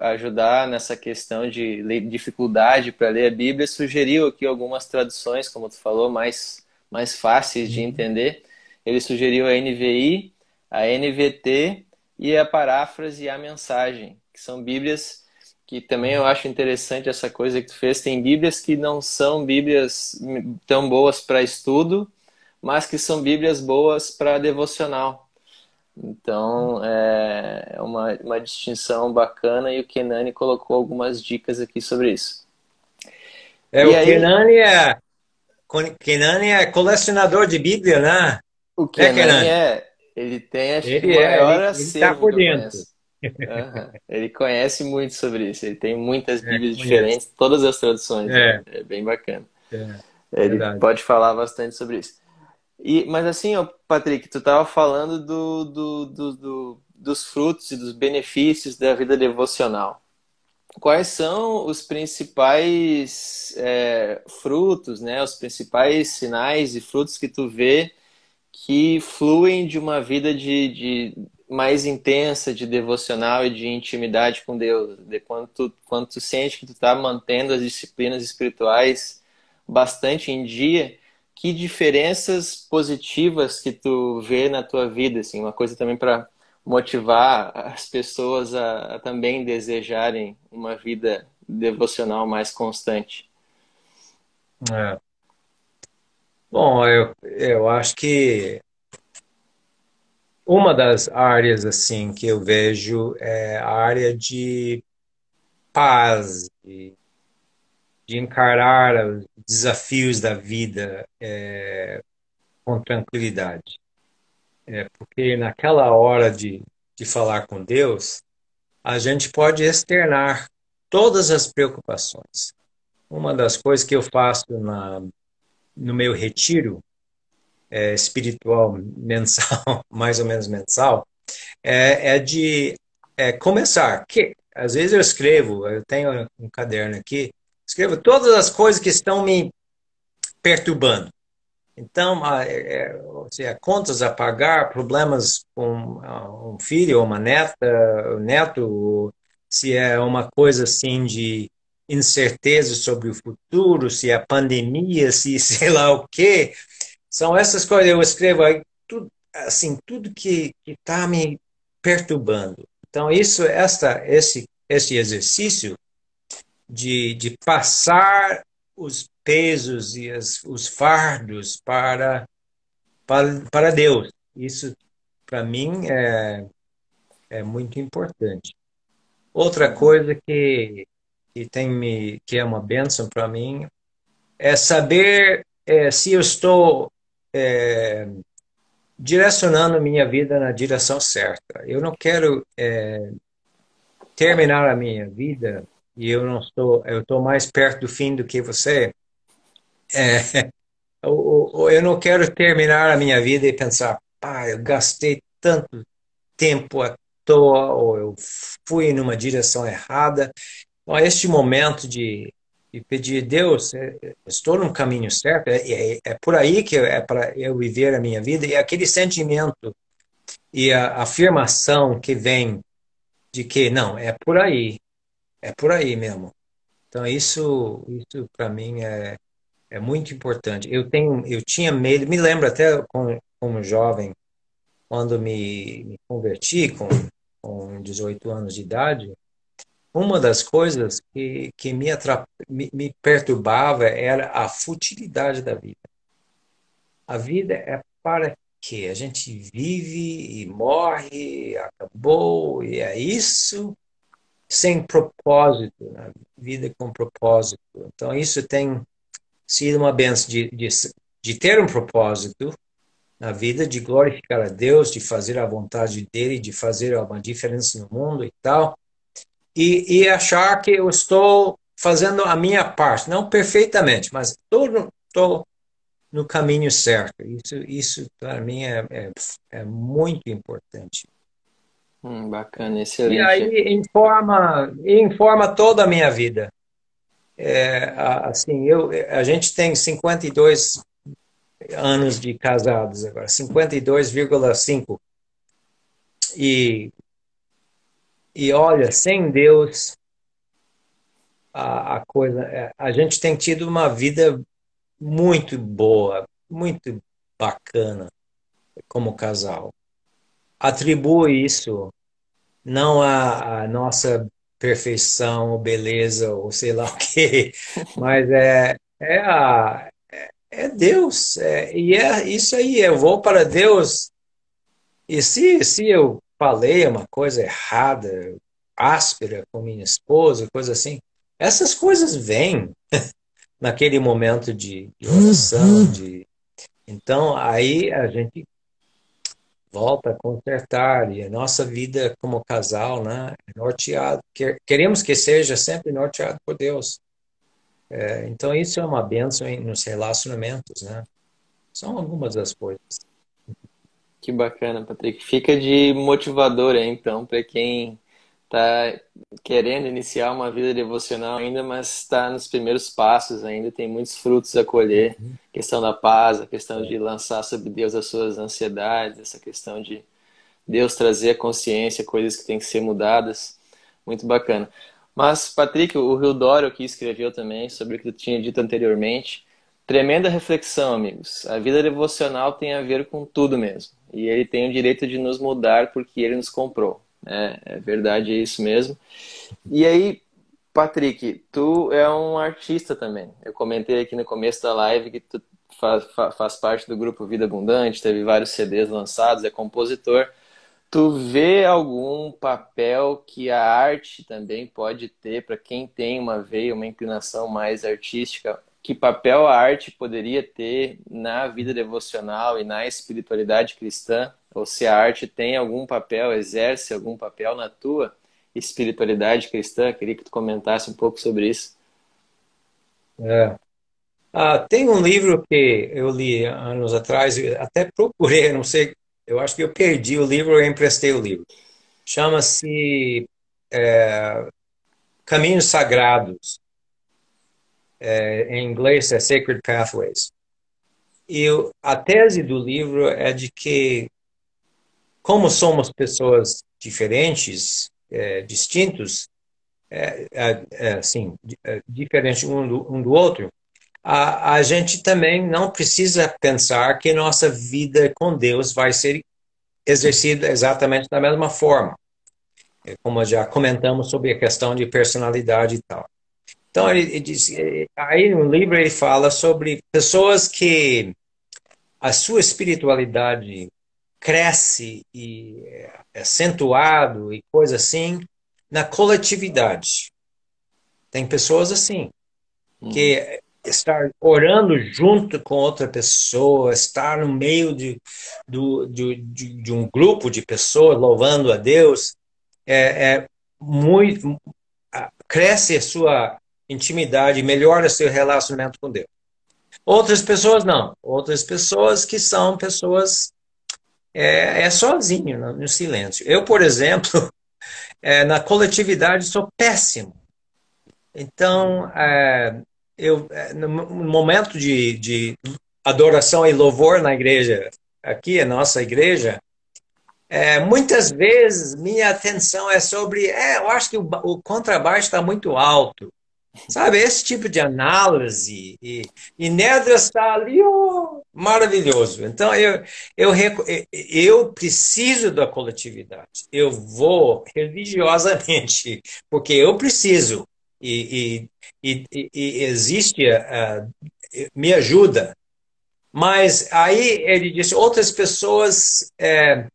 ajudar nessa questão de dificuldade para ler a Bíblia, sugeriu aqui algumas traduções, como tu falou, mais, mais fáceis de uhum. entender. Ele sugeriu a NVI, a NVT e a paráfrase e a mensagem, que são Bíblias que também eu acho interessante essa coisa que tu fez. Tem Bíblias que não são Bíblias tão boas para estudo, mas que são Bíblias boas para devocional. Então, é, é uma, uma distinção bacana e o Kenani colocou algumas dicas aqui sobre isso. É, e o aí, Kenani é, Kenani é colecionador de Bíblia, né? O Kenani, é, Kenani? é ele tem acho ele que o é, maior é, ele, ele tá por dentro. Uhum. Ele conhece muito sobre isso. Ele tem muitas é, Bíblias diferentes, todas as traduções. É, é bem bacana. É, ele verdade. pode falar bastante sobre isso. E, mas assim, ó, Patrick, tu estava falando do, do, do, do, dos frutos e dos benefícios da vida devocional. Quais são os principais é, frutos, né, os principais sinais e frutos que tu vê que fluem de uma vida de, de mais intensa, de devocional e de intimidade com Deus? De quando tu, quando tu sente que tu está mantendo as disciplinas espirituais bastante em dia que diferenças positivas que tu vê na tua vida, assim, uma coisa também para motivar as pessoas a, a, também desejarem uma vida devocional mais constante. É. Bom, eu, eu acho que uma das áreas assim que eu vejo é a área de paz, de, de encarar os desafios da vida é, com tranquilidade. É, porque naquela hora de, de falar com Deus, a gente pode externar todas as preocupações. Uma das coisas que eu faço na, no meu retiro é, espiritual mensal, mais ou menos mensal, é, é de é, começar. Que, às vezes eu escrevo, eu tenho um caderno aqui, escrevo todas as coisas que estão me perturbando. Então, é, seja, contas a pagar, problemas com um filho ou uma neta, um neto, se é uma coisa assim de incerteza sobre o futuro, se é pandemia, se sei lá o quê. São essas coisas, eu escrevo aí, tudo, assim, tudo que está me perturbando. Então, isso, esta, esse, esse exercício de, de passar os pesos e as, os fardos para, para, para Deus. Isso, para mim, é, é muito importante. Outra coisa que, que, tem me, que é uma bênção para mim é saber é, se eu estou é, direcionando minha vida na direção certa. Eu não quero é, terminar a minha vida e eu não estou, eu estou mais perto do fim do que você. É, eu não quero terminar a minha vida e pensar, pá, eu gastei tanto tempo à toa, ou eu fui numa direção errada. Então, este momento de, de pedir, Deus, é, estou no caminho certo, é, é, é por aí que é para eu viver a minha vida, e aquele sentimento e a afirmação que vem de que, não, é por aí, é por aí mesmo. Então, isso, isso para mim é, é muito importante. Eu tenho, eu tinha medo, me lembro até como, como jovem, quando me, me converti com, com 18 anos de idade, uma das coisas que, que me, atrap... me, me perturbava era a futilidade da vida. A vida é para quê? A gente vive e morre, acabou, e é isso, sem propósito, né? vida com propósito. Então, isso tem sido uma benção de, de, de ter um propósito na vida, de glorificar a Deus, de fazer a vontade dele, de fazer uma diferença no mundo e tal, e, e achar que eu estou fazendo a minha parte, não perfeitamente, mas estou, no caminho certo. Isso, isso para mim é, é, é, muito importante. Hum, bacana, excelente. E aí informa, informa toda a minha vida. É, assim, eu, a gente tem 52 anos de casados agora, 52,5. E, e olha, sem Deus, a, a coisa, é, a gente tem tido uma vida muito boa, muito bacana como casal. Atribuo isso não à, à nossa perfeição, ou beleza, ou sei lá o quê. Mas é, é, a, é Deus. É, e é isso aí, eu vou para Deus. E se, se eu falei uma coisa errada, áspera com minha esposa, coisa assim, essas coisas vêm naquele momento de, de oração, uhum. de então aí a gente volta a consertar e a nossa vida como casal, né, é norteado. Queremos que seja sempre norteado por Deus. É, então isso é uma benção nos relacionamentos, né? São algumas das coisas. Que bacana, Patrick. Fica de motivador aí, então, para quem está querendo iniciar uma vida devocional ainda, mas está nos primeiros passos ainda, tem muitos frutos a colher. Uhum. Questão da paz, a questão de lançar sobre Deus as suas ansiedades, essa questão de Deus trazer a consciência, coisas que têm que ser mudadas. Muito bacana. Mas, Patrick, o Rio Dório aqui escreveu também sobre o que eu tinha dito anteriormente. Tremenda reflexão, amigos. A vida devocional tem a ver com tudo mesmo. E ele tem o direito de nos mudar porque ele nos comprou. É, é verdade, é isso mesmo. E aí, Patrick, tu é um artista também. Eu comentei aqui no começo da live que tu faz, faz parte do grupo Vida Abundante, teve vários CDs lançados, é compositor. Tu vê algum papel que a arte também pode ter para quem tem uma veia, uma inclinação mais artística? Que papel a arte poderia ter na vida devocional e na espiritualidade cristã? Ou se a arte tem algum papel, exerce algum papel na tua espiritualidade cristã? Queria que tu comentasse um pouco sobre isso. É. Ah, tem um livro que eu li anos atrás, até procurei, não sei eu acho que eu perdi o livro e emprestei o livro. Chama-se é, Caminhos Sagrados. É, em inglês é Sacred Pathways. E a tese do livro é de que, como somos pessoas diferentes, é, distintos, é, é, é assim, diferentes um do, um do outro, a, a gente também não precisa pensar que nossa vida com Deus vai ser exercida exatamente da mesma forma. É como já comentamos sobre a questão de personalidade e tal. Então, ele, diz, aí no livro ele fala sobre pessoas que a sua espiritualidade cresce e é acentuado e coisa assim na coletividade. Tem pessoas assim, que uhum estar orando junto com outra pessoa, estar no meio de, do, de, de, de um grupo de pessoas louvando a Deus, é, é muito cresce a sua intimidade, melhora seu relacionamento com Deus. Outras pessoas não. Outras pessoas que são pessoas é, é sozinho, no, no silêncio. Eu, por exemplo, é, na coletividade sou péssimo. Então, é, eu, é, no momento de, de adoração e louvor na igreja, aqui, a nossa igreja, é, muitas vezes minha atenção é sobre, é, eu acho que o, o contrabaixo está muito alto. Sabe, esse tipo de análise. E, e Nedras está ali, oh, maravilhoso. Então, eu, eu, eu preciso da coletividade. Eu vou religiosamente, porque eu preciso. E, e, e, e existe, uh, me ajuda. Mas aí ele disse, outras pessoas é,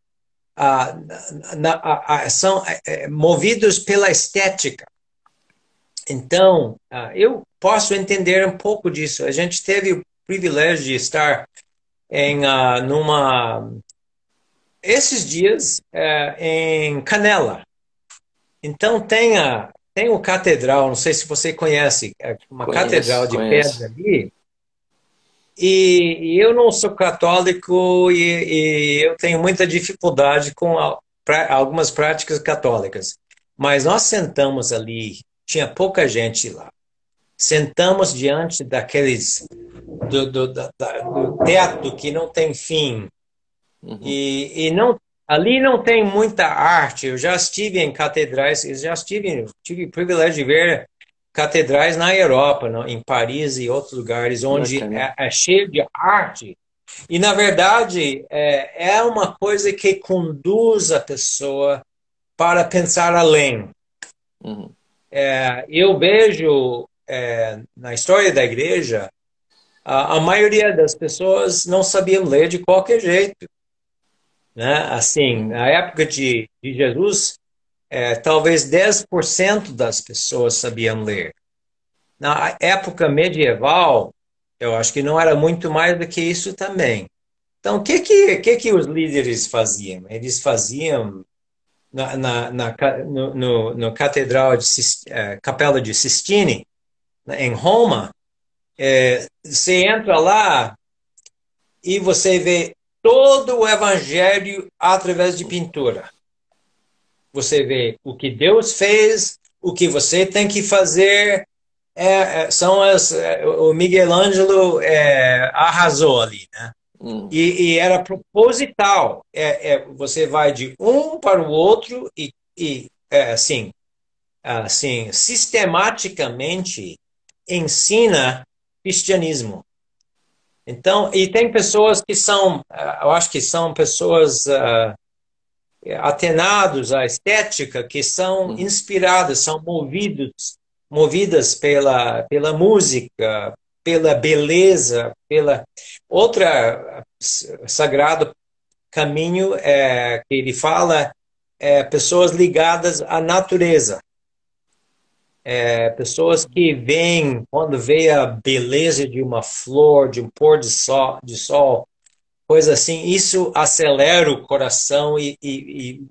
uh, na, uh, são é, movidos pela estética. Então, eu posso entender um pouco disso. A gente teve o privilégio de estar em numa esses dias em Canela. Então tem a, tem uma catedral, não sei se você conhece, é uma conheço, catedral de conheço. pedra ali. E, e, eu não sou católico e, e, eu tenho muita dificuldade com a, pra, algumas práticas católicas. Mas nós sentamos ali, tinha pouca gente lá. Sentamos diante daqueles do, do, do, do teto que não tem fim. Uhum. E, e não Ali não tem muita arte. Eu já estive em catedrais, eu já estive, tive o privilégio de ver catedrais na Europa, em Paris e outros lugares, onde é, é, cheio de arte. E, na verdade, é, é uma coisa que conduz a pessoa para pensar além. Uhum. É, eu vejo é, na história da igreja, a, a maioria das pessoas não sabiam ler de qualquer jeito. Né? Assim, na época de, de Jesus, é, talvez 10% das pessoas sabiam ler. Na época medieval, eu acho que não era muito mais do que isso também. Então, o que que, que, que os líderes faziam? Eles faziam na, na, na no, no, no, catedral de é, Capela de Sistine, né, em Roma, é, você entra lá e você vê todo o evangelho através de pintura. Você vê o que Deus fez, o que você tem que fazer. É, são as, o Miguel Ângelo é, arrasou ali, né? Hum. E, e, era proposital. É, é, você vai de um para o outro e, e é, assim, assim, sistematicamente ensina cristianismo. Então, e tem pessoas que são, eh, eu acho que são pessoas uh, atenados à estética, que são uhum. inspiradas, são movidos, movidas pela, pela música, pela beleza, pela outra sagrado caminho é, que ele fala é pessoas ligadas à natureza. É, pessoas que veem, quando vê a beleza de uma flor, de um pôr de sol, de sol coisa assim, isso acelera o coração e, e, e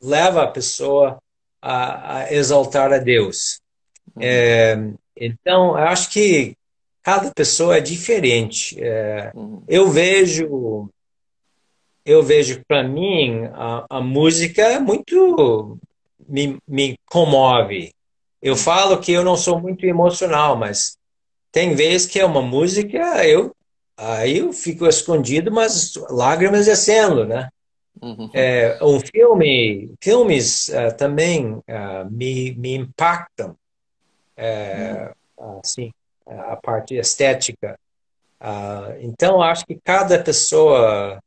leva a pessoa a, a exaltar a Deus. Uhum. É, então, eu acho que cada pessoa é diferente. É, uhum. Eu vejo, eu vejo para mim a, a, música é muito me, me comove. Eu falo que eu não sou muito emocional, mas tem vezes que é uma música eu aí eu fico escondido, mas lágrimas descendo, né? Uhum. É, um filme, filmes uh, também uh, me, me impactam, é, uhum. assim, a parte estética. Uh, então, acho que cada pessoa.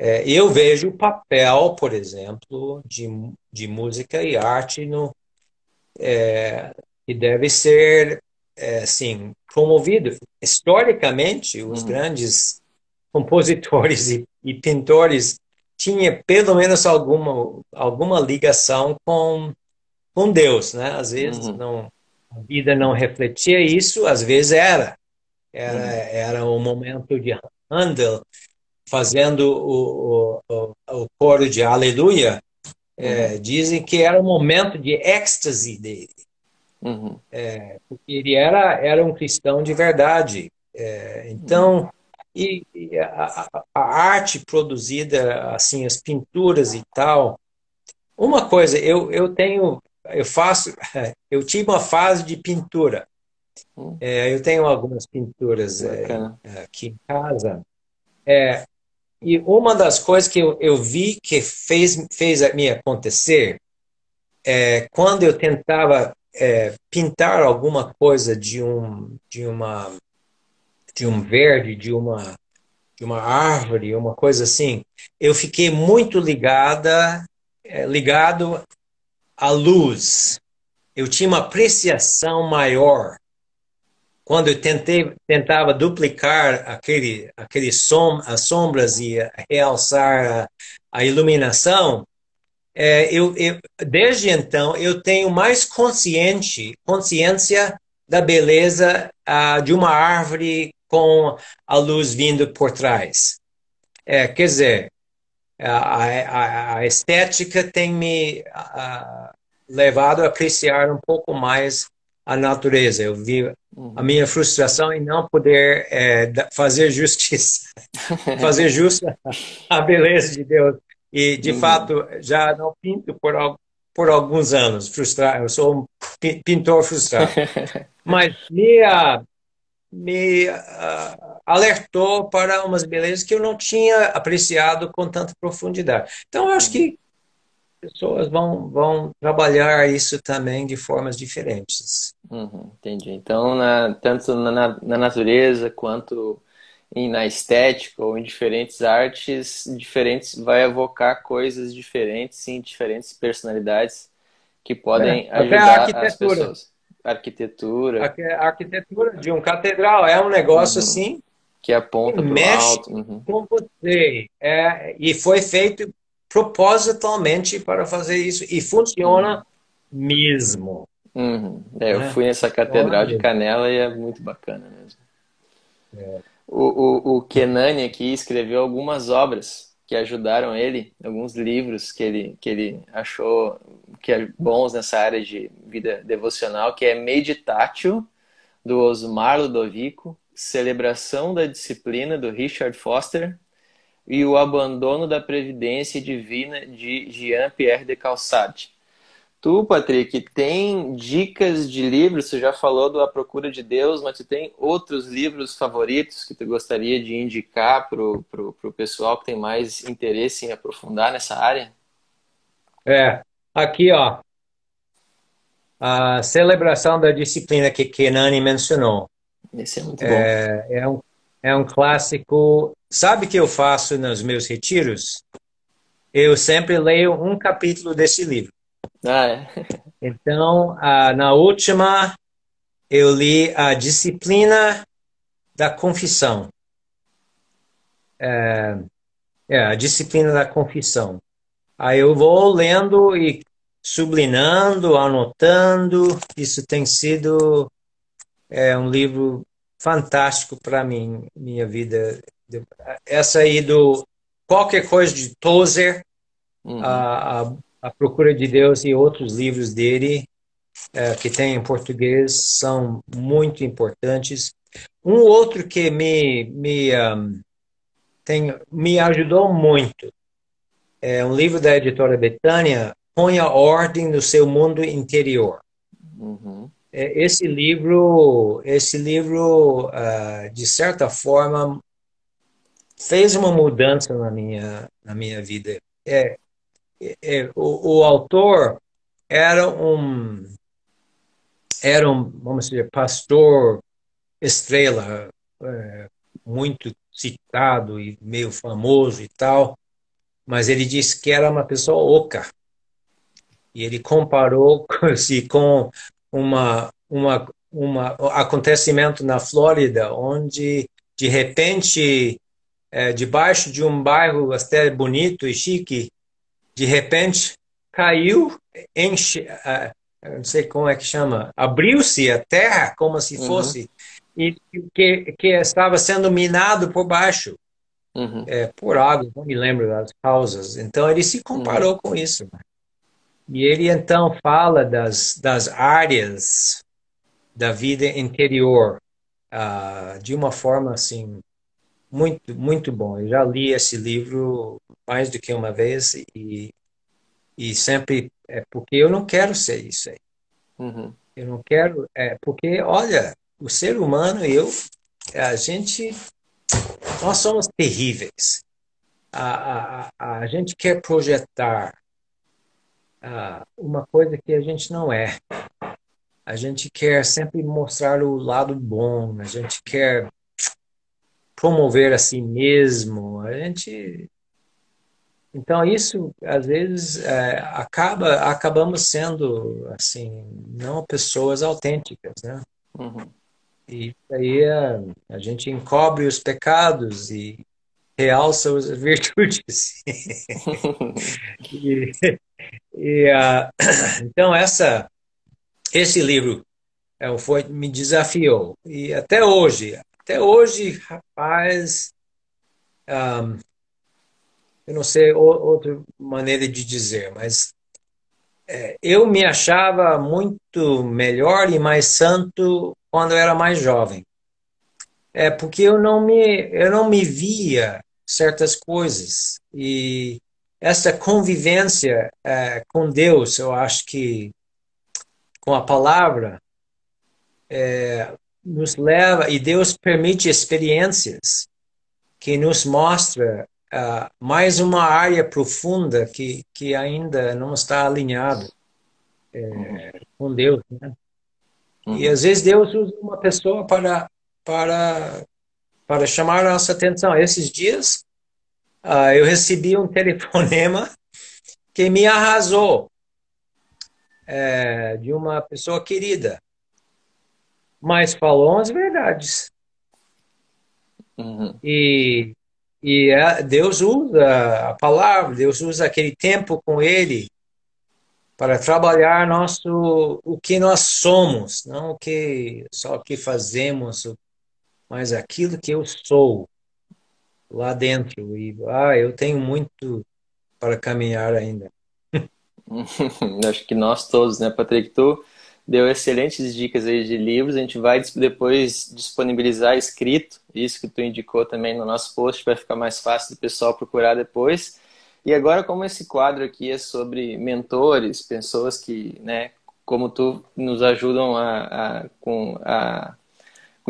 É, eu vejo o papel, por exemplo, de, de música e arte no, é, que deve ser, é, assim, promovido. Historicamente, os uhum. grandes compositores e, e pintores tinha pelo menos alguma, alguma ligação com, com Deus, né? Às vezes uhum. não, a vida não refletia isso, às vezes era. Era, uhum. era um momento de Handel fazendo o, o, o, o coro de Aleluia. É, uhum. Dizem que era um momento de êxtase dele. Uhum. É, porque ele era, era um cristão de verdade. É, então, e, e a, a, arte produzida, assim, as pinturas e tal. Uma coisa, eu, eu tenho, eu faço, eu tive uma fase de pintura. Hum. É, eu tenho algumas pinturas é, aqui em casa. É, e uma das coisas que eu, eu vi que fez, fez me acontecer é quando eu tentava é, pintar alguma coisa de um de uma de um verde, de uma, de uma árvore, uma coisa assim, eu fiquei muito ligada, eh, ligado à luz. Eu tinha uma apreciação maior. Quando eu tentei, tentava duplicar aquele, aquele som, as sombras e realçar a, a iluminação, é, eu, eu, desde então eu tenho mais consciente, consciência da beleza de uma árvore com a luz vindo por trás. É, quer dizer, a, a, a estética tem me levado a apreciar um pouco mais a natureza. Eu vi a uhum. minha frustração em não poder é, fazer justiça, fazer justa a beleza de Deus. E, de uhum. fato, já não pinto por, por alguns anos. Frustrado, eu sou um pintor frustrado. Mas minha, me uh, alertou para umas belezas que eu não tinha apreciado com tanta profundidade. Então, eu acho que pessoas vão, vão trabalhar isso também de formas diferentes. Uhum, entendi. Então, na, tanto na, na natureza quanto em, na estética ou em diferentes artes diferentes, vai evocar coisas diferentes em diferentes personalidades que podem é, ajudar as pessoas arquitetura. A arquitetura de um catedral é um negócio uhum. assim que aponta para o alto. Uhum. com você. É, e foi feito propositalmente para fazer isso e funciona mesmo. Uhum. É, eu é. fui nessa catedral de Canela e é muito bacana mesmo. É. O, o, o Kenani aqui escreveu algumas obras que ajudaram ele, alguns livros que ele, que ele achou que é bons nessa área de vida devocional, que é Meditatio, do Osmar Ludovico, Celebração da Disciplina, do Richard Foster, e O Abandono da Previdência Divina, de Jean-Pierre de Calçade. Tu, Patrick, tem dicas de livros? Você já falou do A Procura de Deus, mas tu tem outros livros favoritos que tu gostaria de indicar para o pessoal que tem mais interesse em aprofundar nessa área? É, aqui ó, a celebração da disciplina que Kenani mencionou. Esse é muito bom. É, é, um, é um clássico. Sabe o que eu faço nos meus retiros? Eu sempre leio um capítulo desse livro. Ah, é. Então, na última, eu li a disciplina da confissão. É, é, a disciplina da confissão. Aí eu vou lendo e sublinhando, anotando. Isso tem sido é, um livro fantástico para mim, minha vida. Essa aí do qualquer coisa de Tozer, uhum. a, a, a, Procura de Deus e outros livros dele é, que tem em português são muito importantes. Um outro que me me um, tem, me ajudou muito é um livro da editora Betânia, Ponha Ordem no Seu Mundo Interior. Uhum. É, esse livro, esse livro, uh, de certa forma, fez uma mudança na minha, na minha vida. É, é, o, o, autor era um, era um, vamos dizer, pastor estrela, é, muito citado e meio famoso e tal, mas ele disse que era uma pessoa oca. E ele comparou-se com uma, uma, uma acontecimento na Flórida, onde de repente, é, debaixo de um bairro até bonito e chique, de repente caiu, enche, não sei como é que chama, abriu-se a terra como se uhum. fosse uhum. e que, que estava sendo minado por baixo uhum. é, por água, não me lembro das causas. Então ele se comparou uhum. com isso. E ele então fala das, das áreas da vida interior uh, de uma forma assim muito muito bom. Eu já li esse livro mais do que uma vez e e sempre é porque eu não quero ser isso aí. Uhum. Eu não quero é porque olha o ser humano eu a gente nós somos terríveis. A, a, a, a gente quer projetar uh, uma coisa que a gente não é. A gente quer sempre mostrar o lado bom, a gente quer promover a si mesmo, a gente então isso às vezes é, acaba acabamos sendo assim não pessoas autênticas, né? Uhum. E aí a, a gente encobre os pecados e realça as virtudes. e, e uh, então essa esse livro é, foi me desafiou e até hoje até hoje rapaz um, eu não sei outra maneira de dizer mas é, eu me achava muito melhor e mais santo quando eu era mais jovem. É porque eu não me eu não me via certas coisas e essa convivência é, com Deus, eu acho que com a palavra é, nos leva e Deus permite experiências que nos mostra uh, mais uma área profunda que que ainda não está alinhado é, com Deus, né? Uhum. E às vezes Deus usa uma pessoa para, para, para chamar a nossa atenção. Esses dias uh, eu recebi um telefonema que me arrasou é, de uma pessoa querida, mas falou as verdades. Uhum. E, e Deus usa a palavra, Deus usa aquele tempo com ele para trabalhar nosso o que nós somos, não o que só o que fazemos, mas aquilo que eu sou lá dentro e ah, eu tenho muito para caminhar ainda. Acho que nós todos, né, Patrick? Tu deu excelentes dicas aí de livros. A gente vai depois disponibilizar escrito, isso que tu indicou também no nosso post, vai ficar mais fácil do pessoal procurar depois. E agora, como esse quadro aqui é sobre mentores, pessoas que, né, como tu, nos ajudam a, a com, a,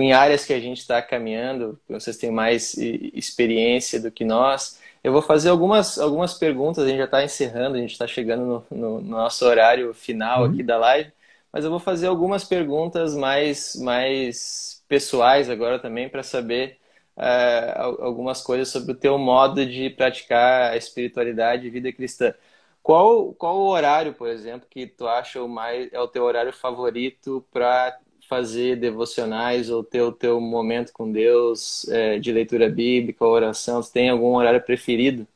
em áreas que a gente está caminhando, vocês têm mais experiência do que nós. Eu vou fazer algumas, algumas perguntas, a gente já está encerrando, a gente está chegando no, no, no, nosso horário final uhum. aqui da live, mas eu vou fazer algumas perguntas mais, mais pessoais agora também para saber uh, algumas coisas sobre o teu modo de praticar a espiritualidade e vida cristã. Qual, qual o horário, por exemplo, que tu acha o mais, é o teu horário favorito para fazer devocionais ou ter o teu momento com Deus é, de leitura bíblica, oração? Você tem algum horário preferido?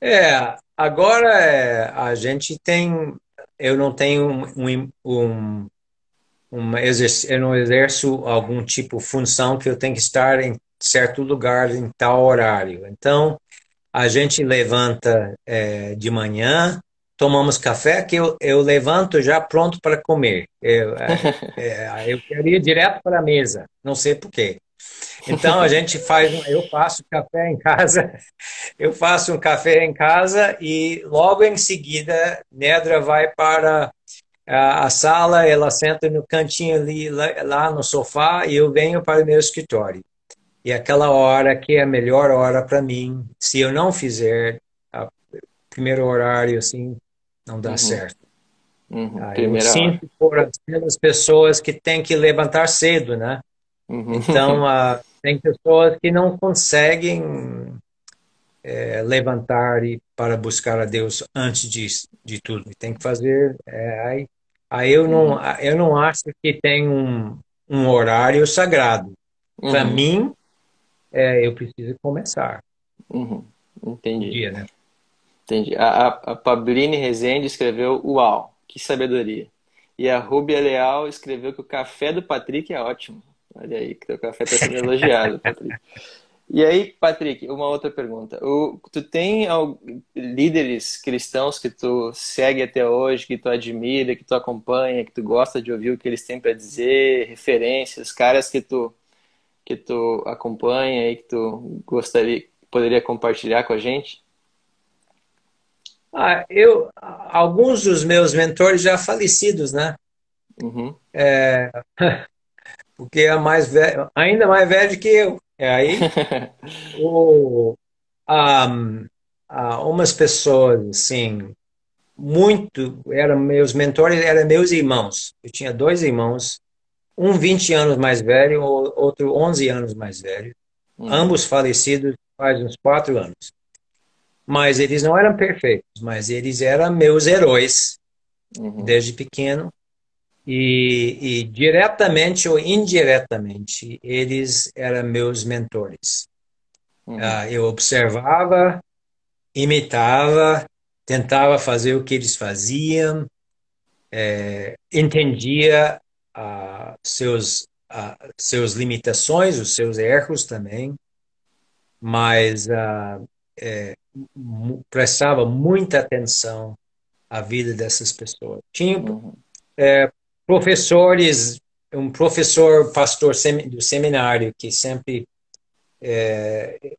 É, agora é, a gente tem. Eu não tenho um, um, um exerc, eu não exerço algum tipo de função que eu tenho que estar em certo lugar em tal horário. Então, a gente levanta é, de manhã, tomamos café, que eu, eu levanto já pronto para comer. Eu, é, é, eu queria ir direto para a mesa, não sei porquê. Então a gente faz, eu faço café em casa, eu faço um café em casa e logo em seguida Nedra vai para a, sala, ela senta no cantinho ali, lá, lá no sofá e eu venho para o meu escritório. E aquela hora que é a melhor hora para mim, se eu não fizer o primeiro horário assim, não dá uhum. certo. Uhum. Eu sinto por aquelas pessoas que têm que levantar cedo, né? Uhum. Então, uh, tem pessoas que não conseguem é, levantar e para buscar a Deus antes de, de tudo. Tem que fazer. É, aí, aí eu não, uhum. eu não acho que tem um, um horário sagrado. Para uhum. mim, é, eu preciso começar. Uhum. Entendi. Dia, né? Entendi. A, a, a Pablini Rezende escreveu: Uau, que sabedoria. E a Rubia Leal escreveu que o café do Patrick é ótimo. Olha aí, que teu café está sendo elogiado, Patrick. E aí, Patrick, uma outra pergunta. O, tu tem líderes cristãos que tu segue até hoje, que tu admira, que tu acompanha, que tu gosta de ouvir o que eles têm para dizer, referências, caras que tu que tu acompanha e que tu gostaria, poderia compartilhar com a gente? Ah, eu, alguns dos meus mentores já falecidos, né? Uhum. É, porque é mais velho, ainda mais velho que eu. É aí, o, um, uh, umas pessoas, assim, muito, eram meus mentores, eram meus irmãos. Eu tinha dois irmãos, um 20 anos mais velho, outro 11 anos mais velho. Uhum. Ambos falecidos faz uns quatro anos. Mas eles não eram perfeitos, mas eles eram meus heróis uhum. desde pequeno. E, e, diretamente ou indiretamente, eles eram meus mentores. Uhum. Uh, eu observava, imitava, tentava fazer o que eles faziam, é, entendia uh, seus, uh, seus limitações, os seus erros também, mas é, prestava muita atenção à vida dessas pessoas. Tinha uhum. é, professores, um professor pastor do seminário que sempre é,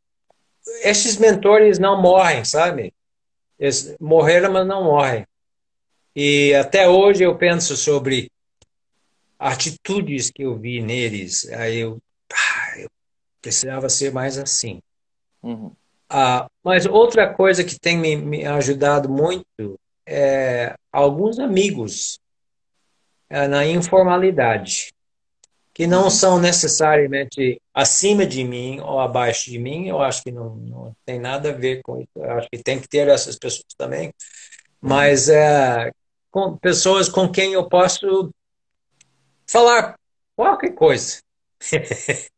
esses mentores não morrem, sabe? Eles morreram, mas não morrem. E até hoje eu penso sobre atitudes que eu vi neles. Aí eu, ah, eu precisava ser mais assim. Uhum. Ah, mas outra coisa que tem me, me ajudado muito é alguns amigos é, na informalidade, que não uhum. são necessariamente acima de mim ou abaixo de mim. Eu acho que não, não tem nada a ver com isso. Eu acho que tem que ter essas pessoas também. Uhum. Mas é, com pessoas com quem eu posso falar qualquer coisa.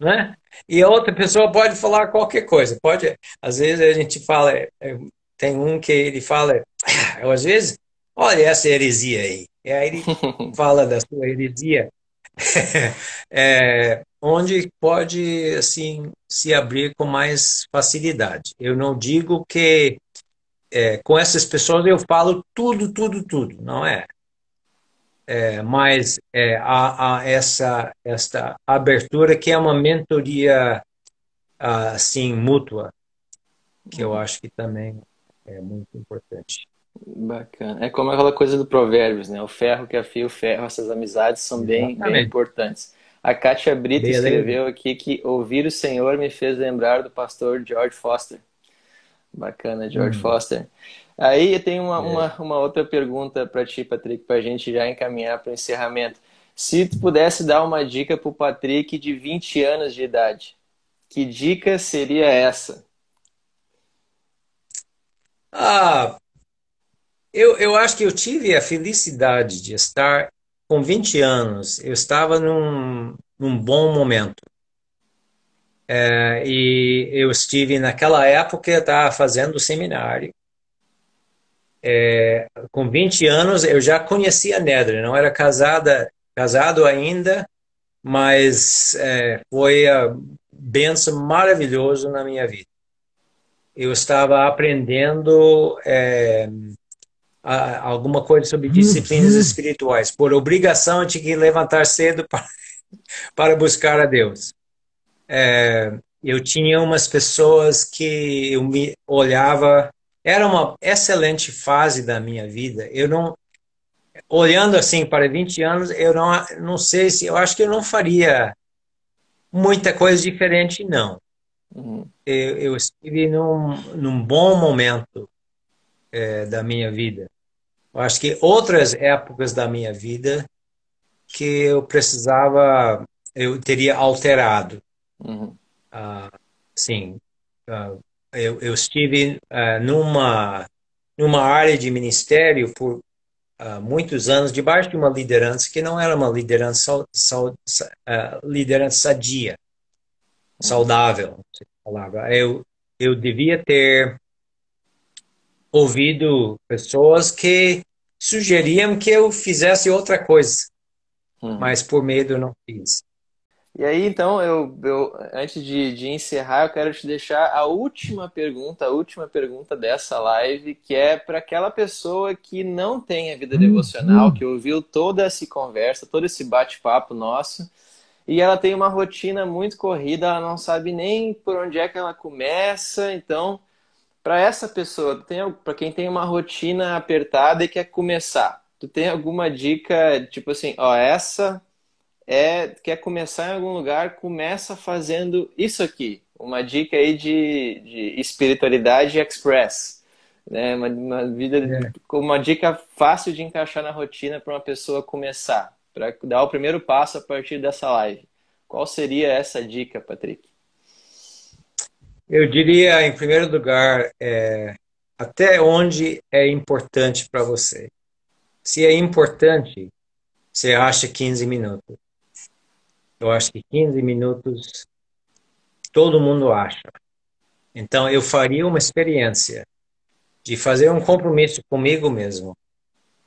né? E a outra pessoa pode falar qualquer coisa. Pode, às vezes a gente fala, é, tem um que ele fala, ah, às vezes, olha essa heresia aí. E aí ele fala da sua heresia, é, onde pode assim se abrir com mais facilidade. Eu não digo que é, com essas pessoas eu falo tudo, tudo, tudo, não é? É, mas é, há, há, essa esta abertura que é uma mentoria assim mútua que eu acho que também é muito importante. Bacana. É como aquela coisa do Provérbios, né? O ferro que afia o ferro, essas amizades são bem, bem importantes. A Kátia Brito Beleza. escreveu aqui que ouvir o Senhor me fez lembrar do pastor George Foster. Bacana, George hum. Foster. Aí eu tenho uma, é. uma, uma outra pergunta para ti, Patrick, para a gente já encaminhar para o encerramento. Se tu pudesse dar uma dica para o Patrick de 20 anos de idade, que dica seria essa? Ah, eu, eu acho que eu tive a felicidade de estar com 20 anos, eu estava num, num bom momento. É, e eu estive, naquela época, eu estava fazendo seminário. É, com 20 anos, eu já conhecia a Nedra, não era casada, casado ainda, mas é, foi a benção maravilhosa na minha vida. Eu estava aprendendo é, a, alguma coisa sobre disciplinas uhum. espirituais. Por obrigação, eu tinha que levantar cedo para, para buscar a Deus. É, eu tinha umas pessoas que eu me olhava. Era uma excelente fase da minha vida. Eu não, olhando assim para 20 anos, eu não, não sei se, eu acho que eu não faria muita coisa diferente, não. Uhum. Eu, eu, estive num, num bom momento é, da minha vida. Eu acho que outras épocas da minha vida que eu precisava, eu teria alterado. Uhum. Uh, sim, uh, eu, eu, estive uh, numa numa área de ministério por muitos anos debaixo de uma liderança que não era uma liderança liderança sadia, uhum. saudável, palavra. Eu eu devia ter ouvido pessoas que sugeriam que eu fizesse outra coisa, uhum. mas por medo não fiz. E aí, então, eu, eu antes de, de, encerrar, eu quero te deixar a última pergunta, a última pergunta dessa live, que é para aquela pessoa que não tem a vida uhum. devocional, que ouviu toda essa conversa, todo esse bate-papo nosso, e ela tem uma rotina muito corrida, ela não sabe nem por onde é que ela começa, então para essa pessoa, para quem tem uma rotina apertada e quer começar, tu tem alguma dica, tipo assim, ó, essa é quer começar em algum lugar, começa fazendo isso aqui. Uma dica aí de, de espiritualidade express, né? Uma, uma vida é. uma dica fácil de encaixar na rotina para uma pessoa começar, para dar o primeiro passo a partir dessa live. Qual seria essa dica, Patrick? Eu diria, em primeiro lugar, é, até onde é importante para você. Se é importante, você acha 15 minutos. Eu acho que 15 minutos todo mundo acha. Então, eu faria uma experiência de fazer um compromisso comigo mesmo,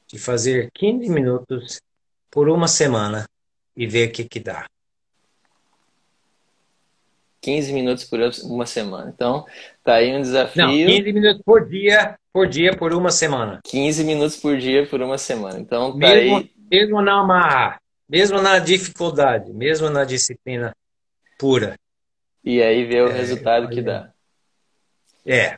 de fazer 15 minutos por uma semana e ver o que, que dá. 15 minutos por uma semana. Então, tá aí um desafio. Não, 15 minutos por dia, por dia, por uma semana. 15 minutos por dia por uma semana. Então, tá mesmo, aí... mesmo na amarra, mesmo na dificuldade, mesmo na disciplina pura. E aí ver o é, resultado que dá. É.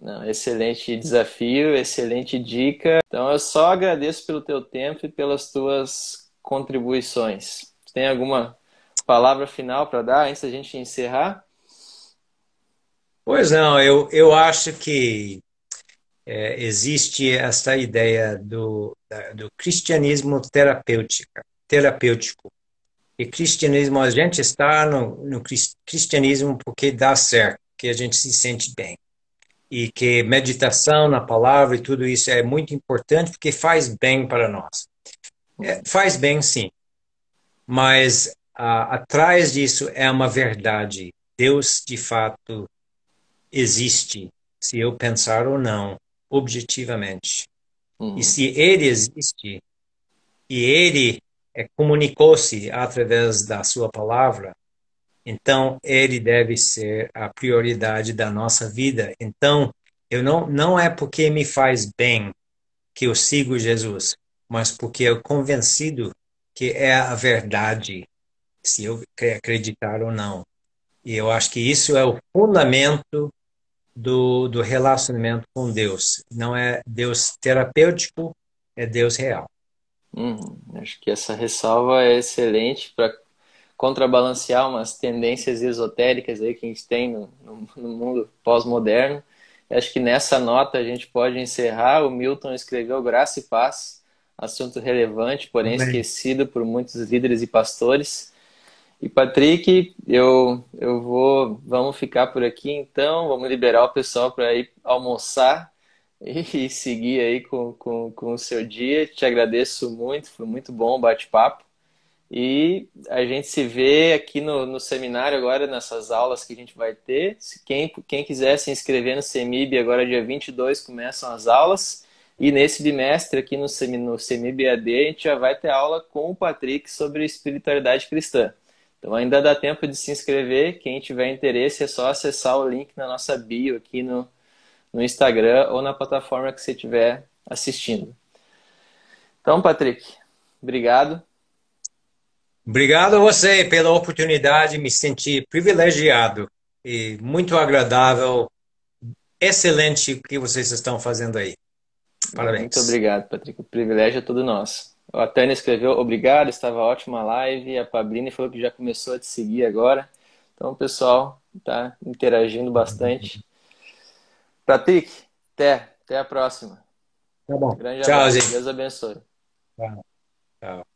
Não, excelente desafio, excelente dica. Então, eu só agradeço pelo teu tempo e pelas tuas contribuições. Tem alguma palavra final para dar antes da gente encerrar? Pois não, eu, eu acho que é, existe esta ideia do, do cristianismo terapêutico, terapêutico. E cristianismo, a gente está no, no cristianismo porque dá certo, que a gente se sente bem. E que meditação na palavra e tudo isso é muito importante porque faz bem para nós. É, faz bem, sim. Mas ah, atrás disso é uma verdade. Deus, de fato, existe, se eu pensar ou não, objetivamente. Uhum. E se ele existe, e ele é, comunicou-se através da sua palavra, então ele deve ser a prioridade da nossa vida. Então, eu não, não é porque me faz bem que eu sigo Jesus, mas porque eu convencido que é a verdade se eu acreditar ou não. E eu acho que isso é o fundamento do, do relacionamento com Deus. Não é Deus terapêutico, é Deus real. Uhum. Acho que essa ressalva é excelente para contrabalancear umas tendências esotéricas aí que a gente tem no, no, no mundo pós-moderno. Acho que nessa nota a gente pode encerrar. O Milton escreveu Graça e Paz, assunto relevante, porém Amém. esquecido por muitos líderes e pastores. E Patrick, eu, eu vou, vamos ficar por aqui então, vamos liberar o pessoal para ir almoçar. E seguir aí com, com, com o seu dia. Te agradeço muito, foi muito bom o bate-papo. E a gente se vê aqui no, no seminário agora, nessas aulas que a gente vai ter. Quem, quem quiser se inscrever no CEMIB, agora dia 22 começam as aulas. E nesse bimestre aqui no, no CEMIB AD, a gente já vai ter aula com o Patrick sobre espiritualidade cristã. Então ainda dá tempo de se inscrever. Quem tiver interesse é só acessar o link na nossa bio aqui no, no Instagram ou na plataforma que você estiver assistindo. Então, Patrick, obrigado. Obrigado a você pela oportunidade, me senti privilegiado e muito agradável. Excelente o que vocês estão fazendo aí. Parabéns. Muito obrigado, Patrick. O privilégio é todo nosso. A Tânia escreveu obrigado, estava ótima a live. A Pablini falou que já começou a te seguir agora. Então, o pessoal está interagindo bastante. Patrick, até, até a próxima. Tá bom. Grande Tchau, abraço. gente. Deus abençoe. Tchau. Tchau.